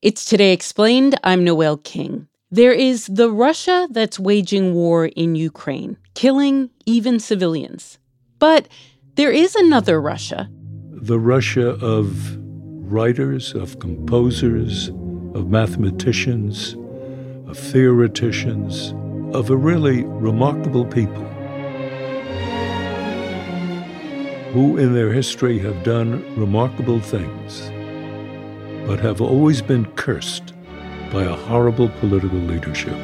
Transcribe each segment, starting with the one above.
It's Today Explained. I'm Noel King. There is the Russia that's waging war in Ukraine, killing even civilians. But there is another Russia. The Russia of writers, of composers, of mathematicians, of theoreticians, of a really remarkable people who in their history have done remarkable things but have always been cursed by a horrible political leadership.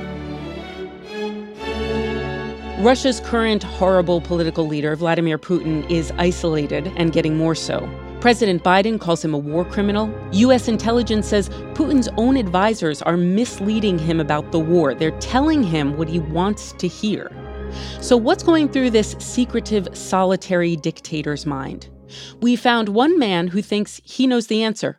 Russia's current horrible political leader, Vladimir Putin, is isolated and getting more so. President Biden calls him a war criminal. U.S. intelligence says Putin's own advisors are misleading him about the war. They're telling him what he wants to hear. So, what's going through this secretive, solitary dictator's mind? We found one man who thinks he knows the answer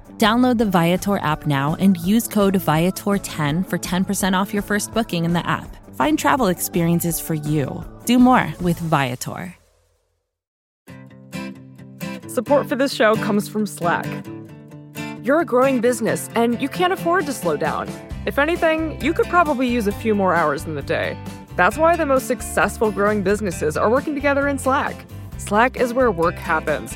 Download the Viator app now and use code Viator10 for 10% off your first booking in the app. Find travel experiences for you. Do more with Viator. Support for this show comes from Slack. You're a growing business and you can't afford to slow down. If anything, you could probably use a few more hours in the day. That's why the most successful growing businesses are working together in Slack. Slack is where work happens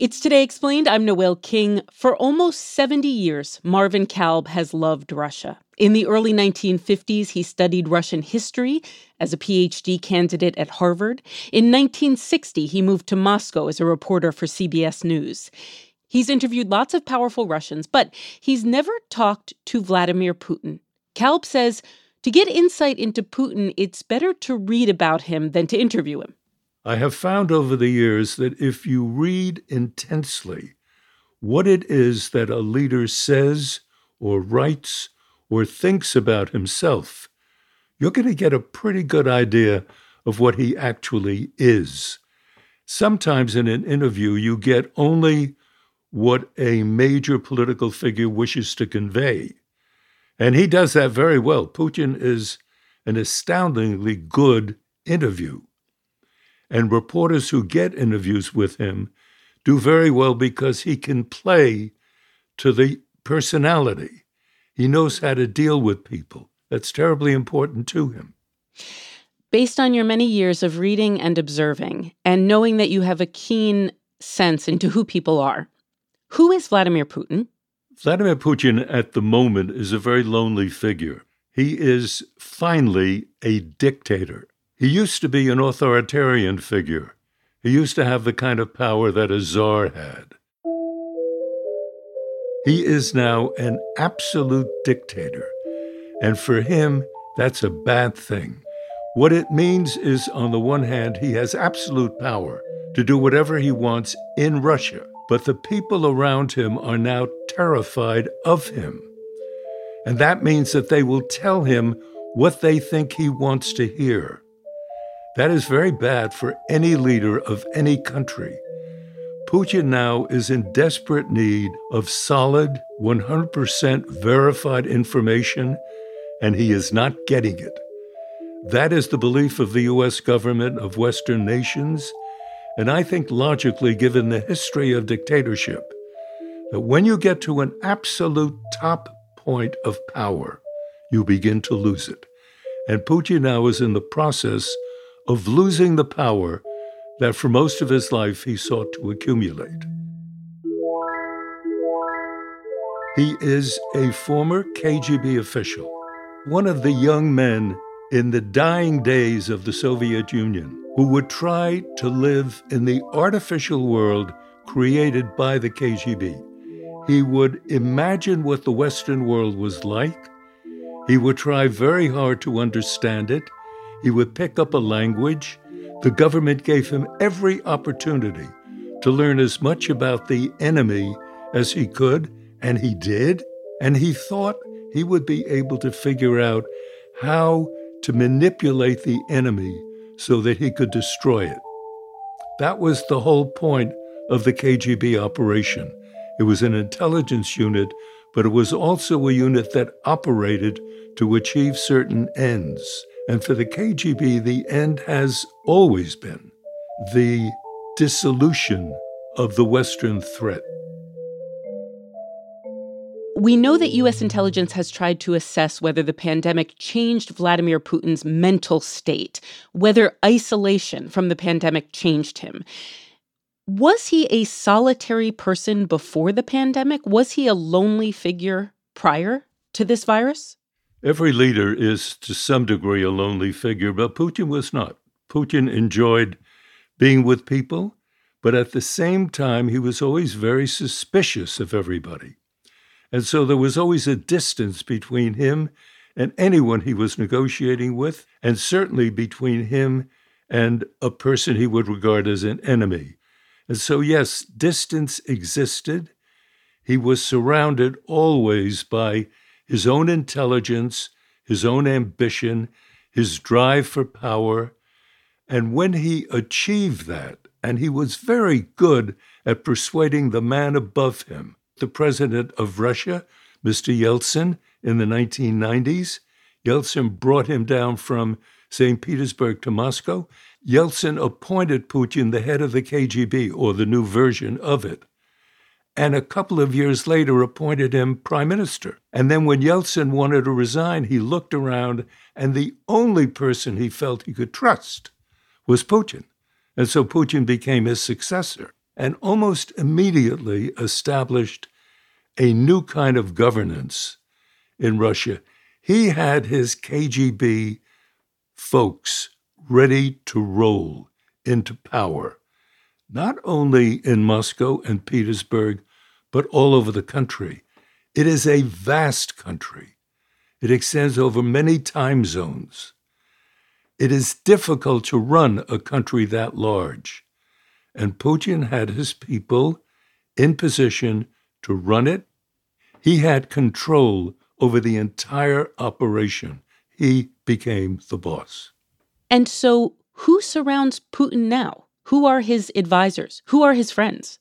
It's Today Explained. I'm Noel King. For almost 70 years, Marvin Kalb has loved Russia. In the early 1950s, he studied Russian history as a PhD candidate at Harvard. In 1960, he moved to Moscow as a reporter for CBS News. He's interviewed lots of powerful Russians, but he's never talked to Vladimir Putin. Kalb says to get insight into Putin, it's better to read about him than to interview him. I have found over the years that if you read intensely what it is that a leader says or writes or thinks about himself, you're going to get a pretty good idea of what he actually is. Sometimes in an interview, you get only what a major political figure wishes to convey. And he does that very well. Putin is an astoundingly good interview. And reporters who get interviews with him do very well because he can play to the personality. He knows how to deal with people. That's terribly important to him. Based on your many years of reading and observing, and knowing that you have a keen sense into who people are, who is Vladimir Putin? Vladimir Putin at the moment is a very lonely figure. He is finally a dictator. He used to be an authoritarian figure. He used to have the kind of power that a czar had. He is now an absolute dictator. And for him, that's a bad thing. What it means is, on the one hand, he has absolute power to do whatever he wants in Russia, but the people around him are now terrified of him. And that means that they will tell him what they think he wants to hear. That is very bad for any leader of any country. Putin now is in desperate need of solid, 100% verified information, and he is not getting it. That is the belief of the US government, of Western nations, and I think logically, given the history of dictatorship, that when you get to an absolute top point of power, you begin to lose it. And Putin now is in the process of losing the power that for most of his life he sought to accumulate. He is a former KGB official, one of the young men in the dying days of the Soviet Union who would try to live in the artificial world created by the KGB. He would imagine what the Western world was like. He would try very hard to understand it. He would pick up a language. The government gave him every opportunity to learn as much about the enemy as he could, and he did. And he thought he would be able to figure out how to manipulate the enemy so that he could destroy it. That was the whole point of the KGB operation. It was an intelligence unit, but it was also a unit that operated to achieve certain ends. And for the KGB, the end has always been the dissolution of the Western threat. We know that U.S. intelligence has tried to assess whether the pandemic changed Vladimir Putin's mental state, whether isolation from the pandemic changed him. Was he a solitary person before the pandemic? Was he a lonely figure prior to this virus? Every leader is to some degree a lonely figure, but Putin was not. Putin enjoyed being with people, but at the same time, he was always very suspicious of everybody. And so there was always a distance between him and anyone he was negotiating with, and certainly between him and a person he would regard as an enemy. And so, yes, distance existed. He was surrounded always by his own intelligence, his own ambition, his drive for power. And when he achieved that, and he was very good at persuading the man above him, the president of Russia, Mr. Yeltsin, in the 1990s. Yeltsin brought him down from St. Petersburg to Moscow. Yeltsin appointed Putin the head of the KGB, or the new version of it, and a couple of years later appointed him prime minister. And then when Yeltsin wanted to resign, he looked around, and the only person he felt he could trust was Putin. And so Putin became his successor and almost immediately established a new kind of governance in Russia. He had his KGB folks ready to roll into power, not only in Moscow and Petersburg, but all over the country. It is a vast country. It extends over many time zones. It is difficult to run a country that large. And Putin had his people in position to run it. He had control over the entire operation. He became the boss. And so, who surrounds Putin now? Who are his advisors? Who are his friends?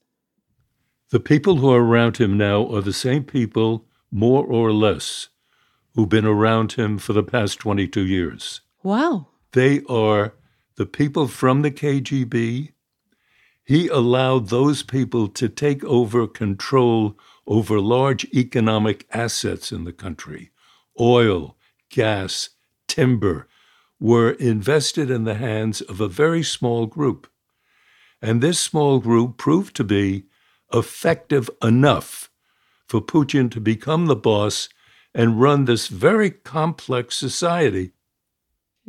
The people who are around him now are the same people, more or less, who've been around him for the past 22 years. Wow. They are the people from the KGB, he allowed those people to take over control over large economic assets in the country. Oil, gas, timber were invested in the hands of a very small group. And this small group proved to be effective enough for Putin to become the boss and run this very complex society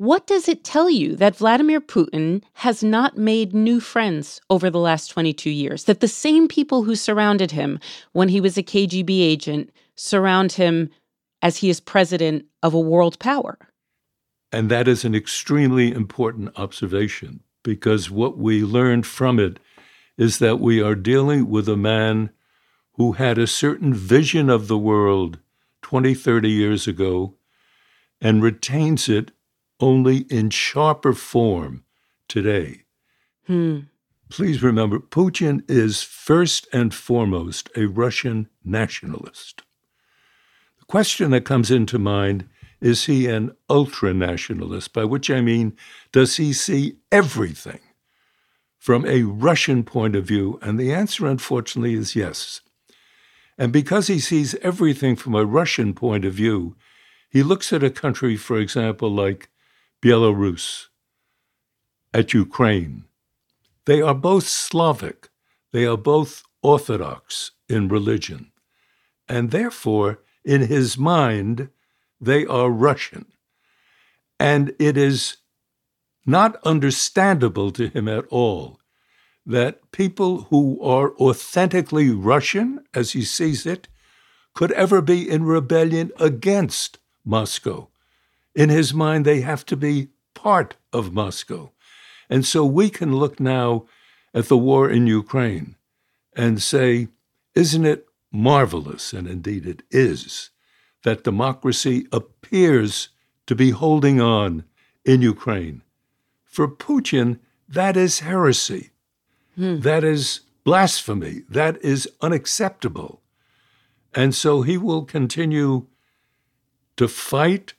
what does it tell you that Vladimir Putin has not made new friends over the last 22 years? That the same people who surrounded him when he was a KGB agent surround him as he is president of a world power? And that is an extremely important observation because what we learned from it is that we are dealing with a man who had a certain vision of the world 20, 30 years ago and retains it only in sharper form today. Hmm. Please remember, Putin is first and foremost a Russian nationalist. The question that comes into mind is he an ultra nationalist, by which I mean, does he see everything from a Russian point of view? And the answer, unfortunately, is yes. And because he sees everything from a Russian point of view, he looks at a country, for example, like Belarus, at Ukraine. They are both Slavic, they are both Orthodox in religion, and therefore, in his mind, they are Russian. And it is not understandable to him at all that people who are authentically Russian, as he sees it, could ever be in rebellion against Moscow. In his mind, they have to be part of Moscow. And so we can look now at the war in Ukraine and say, isn't it marvelous, and indeed it is, that democracy appears to be holding on in Ukraine? For Putin, that is heresy. Hmm. That is blasphemy. That is unacceptable. And so he will continue to fight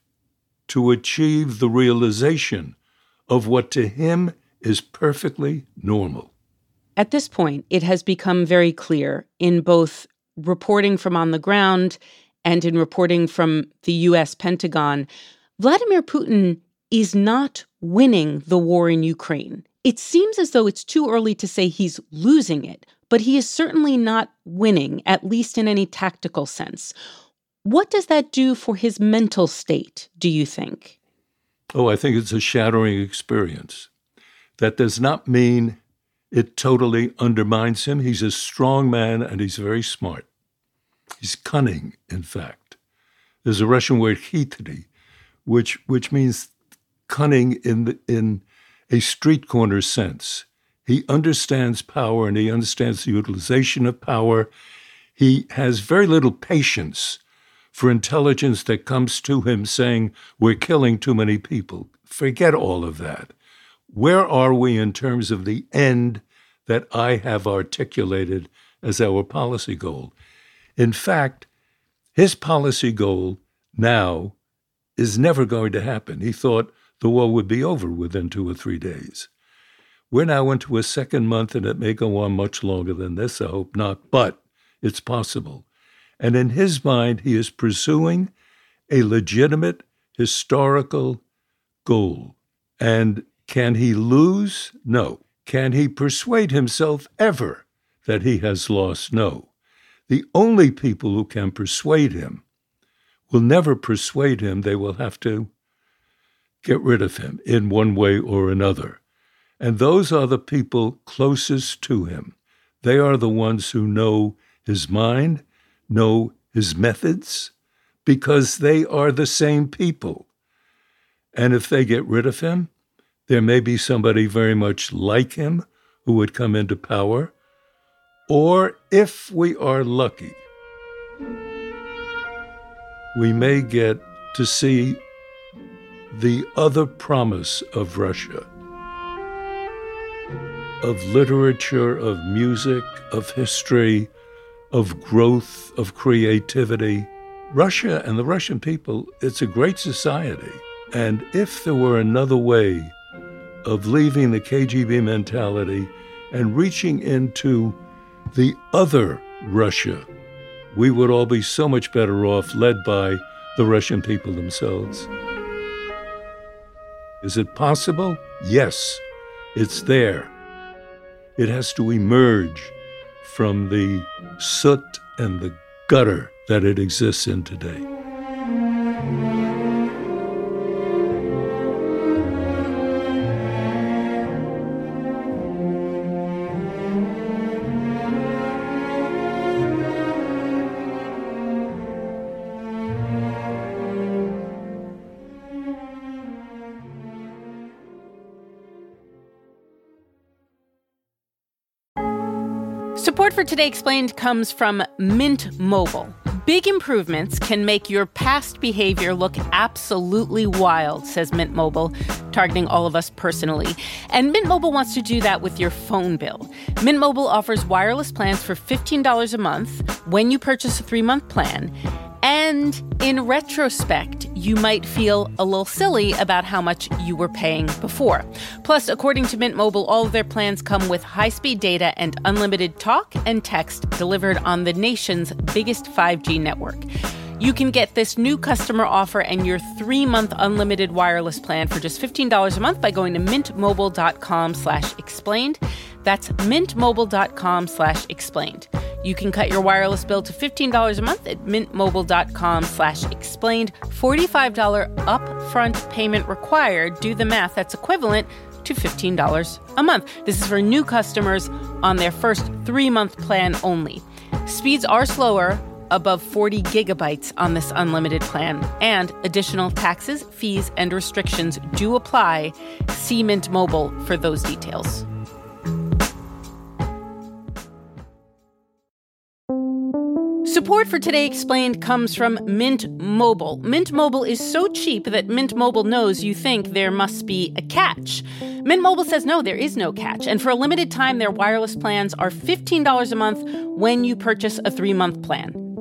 to achieve the realization of what to him is perfectly normal. At this point, it has become very clear in both reporting from on the ground and in reporting from the US Pentagon Vladimir Putin is not winning the war in Ukraine. It seems as though it's too early to say he's losing it, but he is certainly not winning, at least in any tactical sense. What does that do for his mental state, do you think? Oh, I think it's a shattering experience. That does not mean it totally undermines him. He's a strong man and he's very smart. He's cunning, in fact. There's a Russian word chytry, which which means cunning in the, in a street corner sense. He understands power and he understands the utilization of power. He has very little patience for intelligence that comes to him saying, We're killing too many people. Forget all of that. Where are we in terms of the end that I have articulated as our policy goal? In fact, his policy goal now is never going to happen. He thought the war would be over within two or three days. We're now into a second month, and it may go on much longer than this. I hope not, but it's possible. And in his mind, he is pursuing a legitimate historical goal. And can he lose? No. Can he persuade himself ever that he has lost? No. The only people who can persuade him will never persuade him. They will have to get rid of him in one way or another. And those are the people closest to him. They are the ones who know his mind, know his methods, because they are the same people. And if they get rid of him, there may be somebody very much like him who would come into power. Or if we are lucky, we may get to see the other promise of Russia of literature, of music, of history, of growth, of creativity. Russia and the Russian people, it's a great society. And if there were another way of leaving the KGB mentality and reaching into the other Russia, we would all be so much better off led by the Russian people themselves. Is it possible? Yes, it's there. It has to emerge from the soot and the gutter that it exists in today. Support for Today Explained comes from Mint Mobile. Big improvements can make your past behavior look absolutely wild, says Mint Mobile, targeting all of us personally. And Mint Mobile wants to do that with your phone bill. Mint Mobile offers wireless plans for $15 a month when you purchase a three month plan. And in retrospect, you might feel a little silly about how much you were paying before. Plus, according to Mint Mobile, all of their plans come with high speed data and unlimited talk and text delivered on the nation's biggest 5G network. You can get this new customer offer and your three-month unlimited wireless plan for just $15 a month by going to mintmobile.com slash explained. That's mintmobile.com slash explained. You can cut your wireless bill to $15 a month at mintmobile.com slash explained. $45 upfront payment required. Do the math. That's equivalent to $15 a month. This is for new customers on their first three-month plan only. Speeds are slower, above 40 gigabytes on this unlimited plan, and additional taxes, fees, and restrictions do apply. See Mint Mobile for those details. Support for Today Explained comes from Mint Mobile. Mint Mobile is so cheap that Mint Mobile knows you think there must be a catch. Mint Mobile says no, there is no catch. And for a limited time, their wireless plans are $15 a month when you purchase a three month plan.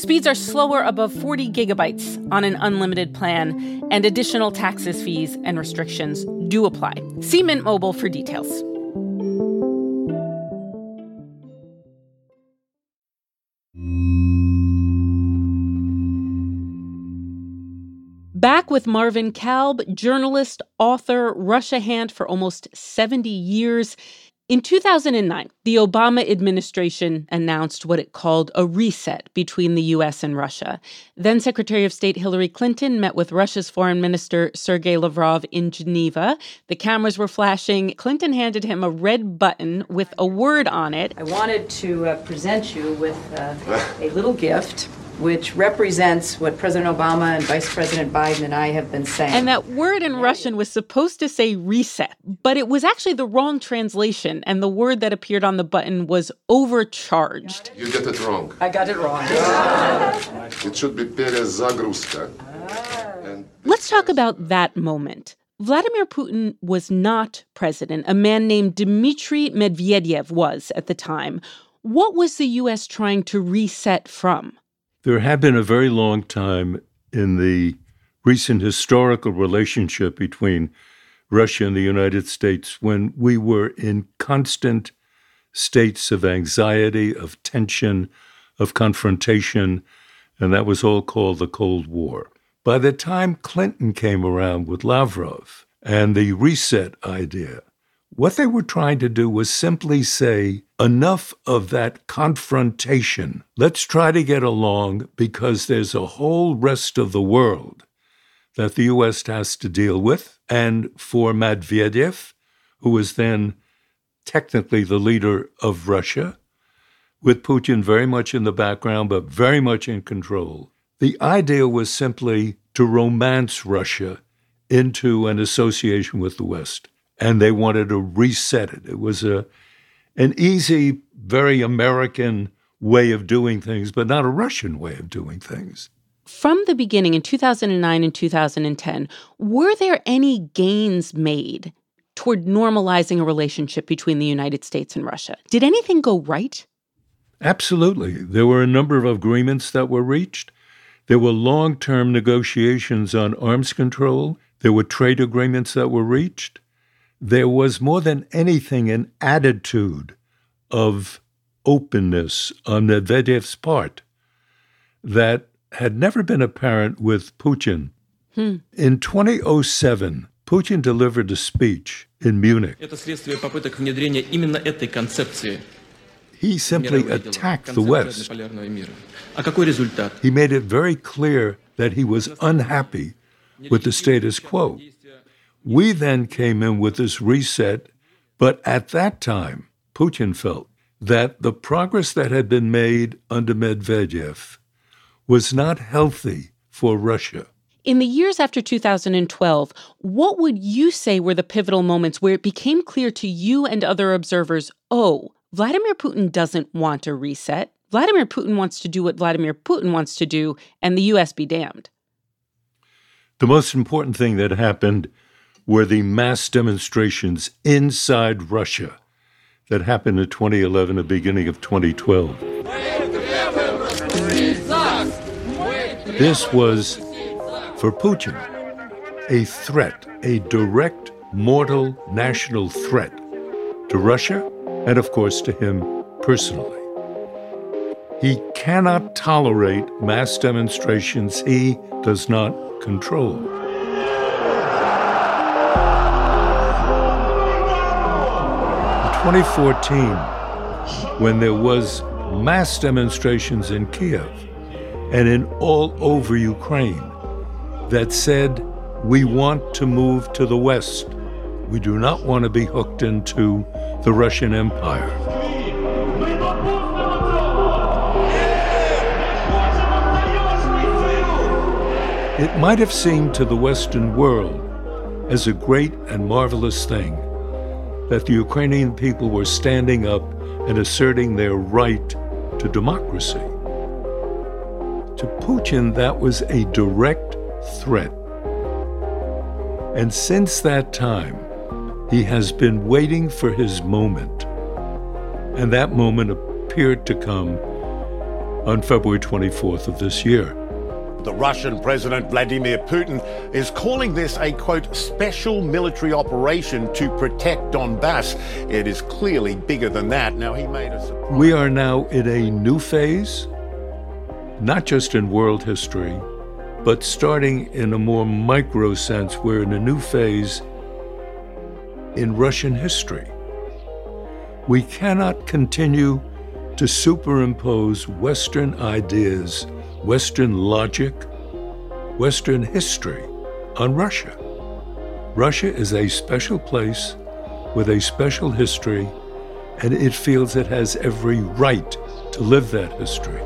Speeds are slower above 40 gigabytes on an unlimited plan, and additional taxes, fees, and restrictions do apply. See Mint Mobile for details. Back with Marvin Kalb, journalist, author, Russia hand for almost 70 years. In 2009, the Obama administration announced what it called a reset between the U.S. and Russia. Then Secretary of State Hillary Clinton met with Russia's Foreign Minister Sergei Lavrov in Geneva. The cameras were flashing. Clinton handed him a red button with a word on it. I wanted to uh, present you with uh, a little gift which represents what President Obama and Vice President Biden and I have been saying. And that word in Russian was supposed to say reset, but it was actually the wrong translation. And the word that appeared on the button was overcharged. You get it wrong. I got it wrong. It should be перезагрузка. Let's talk about that moment. Vladimir Putin was not president. A man named Dmitry Medvedev was at the time. What was the U.S. trying to reset from? There had been a very long time in the recent historical relationship between Russia and the United States when we were in constant states of anxiety, of tension, of confrontation, and that was all called the Cold War. By the time Clinton came around with Lavrov and the reset idea, what they were trying to do was simply say, enough of that confrontation. Let's try to get along because there's a whole rest of the world that the U.S. has to deal with. And for Medvedev, who was then technically the leader of Russia, with Putin very much in the background, but very much in control, the idea was simply to romance Russia into an association with the West and they wanted to reset it. It was a an easy, very American way of doing things, but not a Russian way of doing things. From the beginning in 2009 and 2010, were there any gains made toward normalizing a relationship between the United States and Russia? Did anything go right? Absolutely. There were a number of agreements that were reached. There were long term negotiations on arms control. There were trade agreements that were reached there was more than anything an attitude of openness on Medvedev's part that had never been apparent with Putin. Hmm. In 2007, Putin delivered a speech in Munich. He simply attacked the West. He made it very clear that he was unhappy with the status quo. We then came in with this reset, but at that time, Putin felt that the progress that had been made under Medvedev was not healthy for Russia. In the years after 2012, what would you say were the pivotal moments where it became clear to you and other observers oh, Vladimir Putin doesn't want a reset? Vladimir Putin wants to do what Vladimir Putin wants to do, and the U.S. be damned. The most important thing that happened were the mass demonstrations inside Russia that happened in 2011 and beginning of 2012. This was for Putin, a threat, a direct mortal national threat to Russia and, of course, to him personally. He cannot tolerate mass demonstrations he does not control. 2014, when there was mass demonstrations in Kiev and in all over Ukraine that said, we want to move to the West. We do not want to be hooked into the Russian Empire. It might have seemed to the Western world as a great and marvelous thing that the Ukrainian people were standing up and asserting their right to democracy. To Putin, that was a direct threat. And since that time, he has been waiting for his moment. And that moment appeared to come on February 24th of this year. The Russian President Vladimir Putin is calling this a quote special military operation to protect Donbass. It is clearly bigger than that. Now he made a surprise. We are now in a new phase, not just in world history, but starting in a more micro sense, we're in a new phase in Russian history. We cannot continue to superimpose Western ideas Western logic, Western history on Russia. Russia is a special place with a special history, and it feels it has every right to live that history.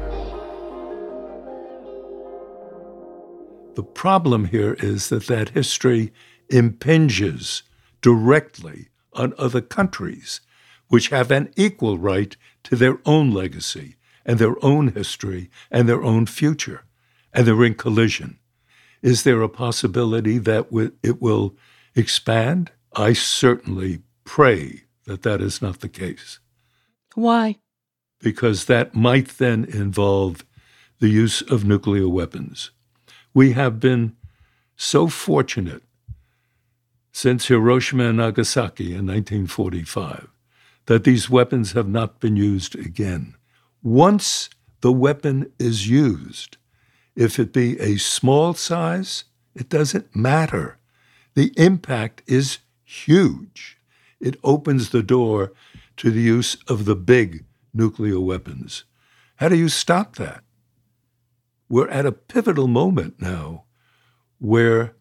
The problem here is that that history impinges directly on other countries, which have an equal right to their own legacy and their own history and their own future, and they're in collision. Is there a possibility that it will expand? I certainly pray that that is not the case. Why? Because that might then involve the use of nuclear weapons. We have been so fortunate since Hiroshima and Nagasaki in 1945 that these weapons have not been used again. Once the weapon is used, if it be a small size, it doesn't matter. The impact is huge. It opens the door to the use of the big nuclear weapons. How do you stop that? We're at a pivotal moment now where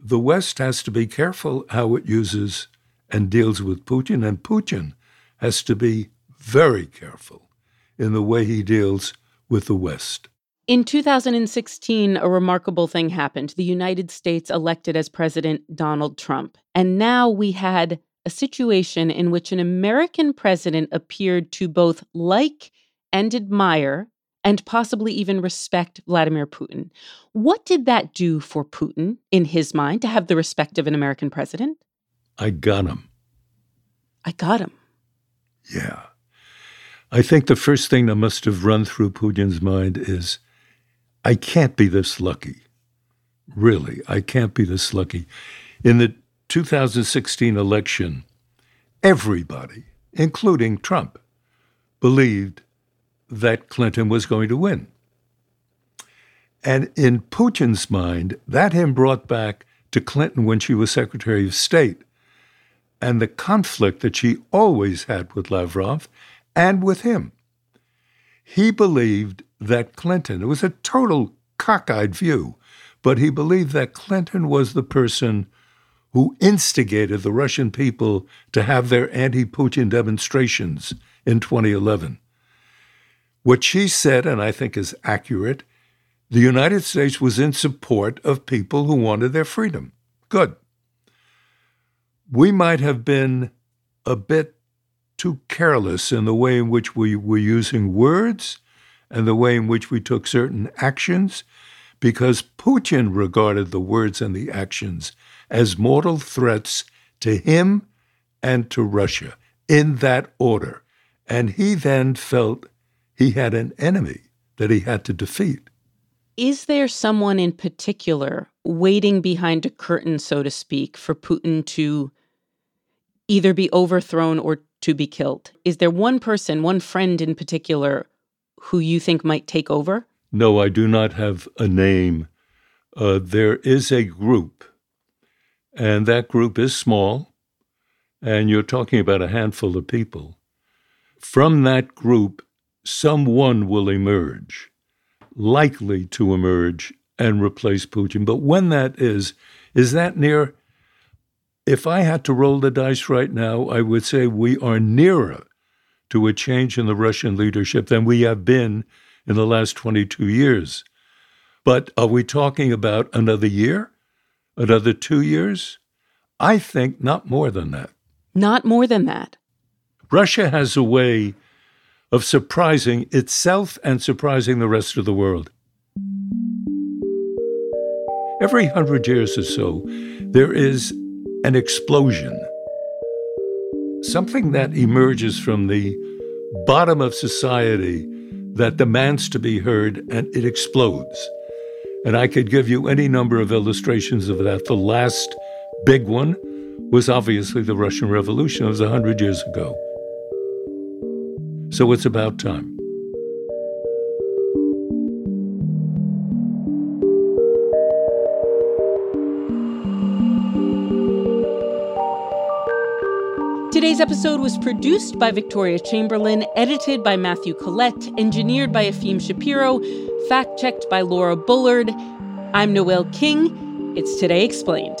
the West has to be careful how it uses and deals with Putin, and Putin has to be very careful in the way he deals with the West. In 2016, a remarkable thing happened. The United States elected as President Donald Trump. And now we had a situation in which an American president appeared to both like and admire and possibly even respect Vladimir Putin. What did that do for Putin in his mind to have the respect of an American president? I got him. I got him. Yeah. I think the first thing that must have run through Putin's mind is I can't be this lucky. Really, I can't be this lucky. In the 2016 election, everybody, including Trump, believed that Clinton was going to win. And in Putin's mind, that him brought back to Clinton when she was Secretary of State and the conflict that she always had with Lavrov and with him. He believed that Clinton, it was a total cockeyed view, but he believed that Clinton was the person who instigated the Russian people to have their anti Putin demonstrations in 2011. What she said, and I think is accurate, the United States was in support of people who wanted their freedom. Good. We might have been a bit too careless in the way in which we were using words and the way in which we took certain actions, because Putin regarded the words and the actions as mortal threats to him and to Russia in that order. And he then felt he had an enemy that he had to defeat. Is there someone in particular waiting behind a curtain, so to speak, for Putin to either be overthrown or to be killed? Is there one person, one friend in particular, who you think might take over? No, I do not have a name. Uh, there is a group, and that group is small, and you're talking about a handful of people. From that group, someone will emerge, likely to emerge and replace Putin. But when that is, is that near? If I had to roll the dice right now, I would say we are nearer to a change in the Russian leadership than we have been in the last 22 years. But are we talking about another year? Another two years? I think not more than that. Not more than that. Russia has a way of surprising itself and surprising the rest of the world. Every hundred years or so, there is an explosion. Something that emerges from the bottom of society that demands to be heard and it explodes. And I could give you any number of illustrations of that. The last big one was obviously the Russian Revolution. It was 100 years ago. So it's about time. Today's episode was produced by Victoria Chamberlin, edited by Matthew Collette, engineered by Efim Shapiro, fact checked by Laura Bullard. I'm Noel King. It's Today Explained.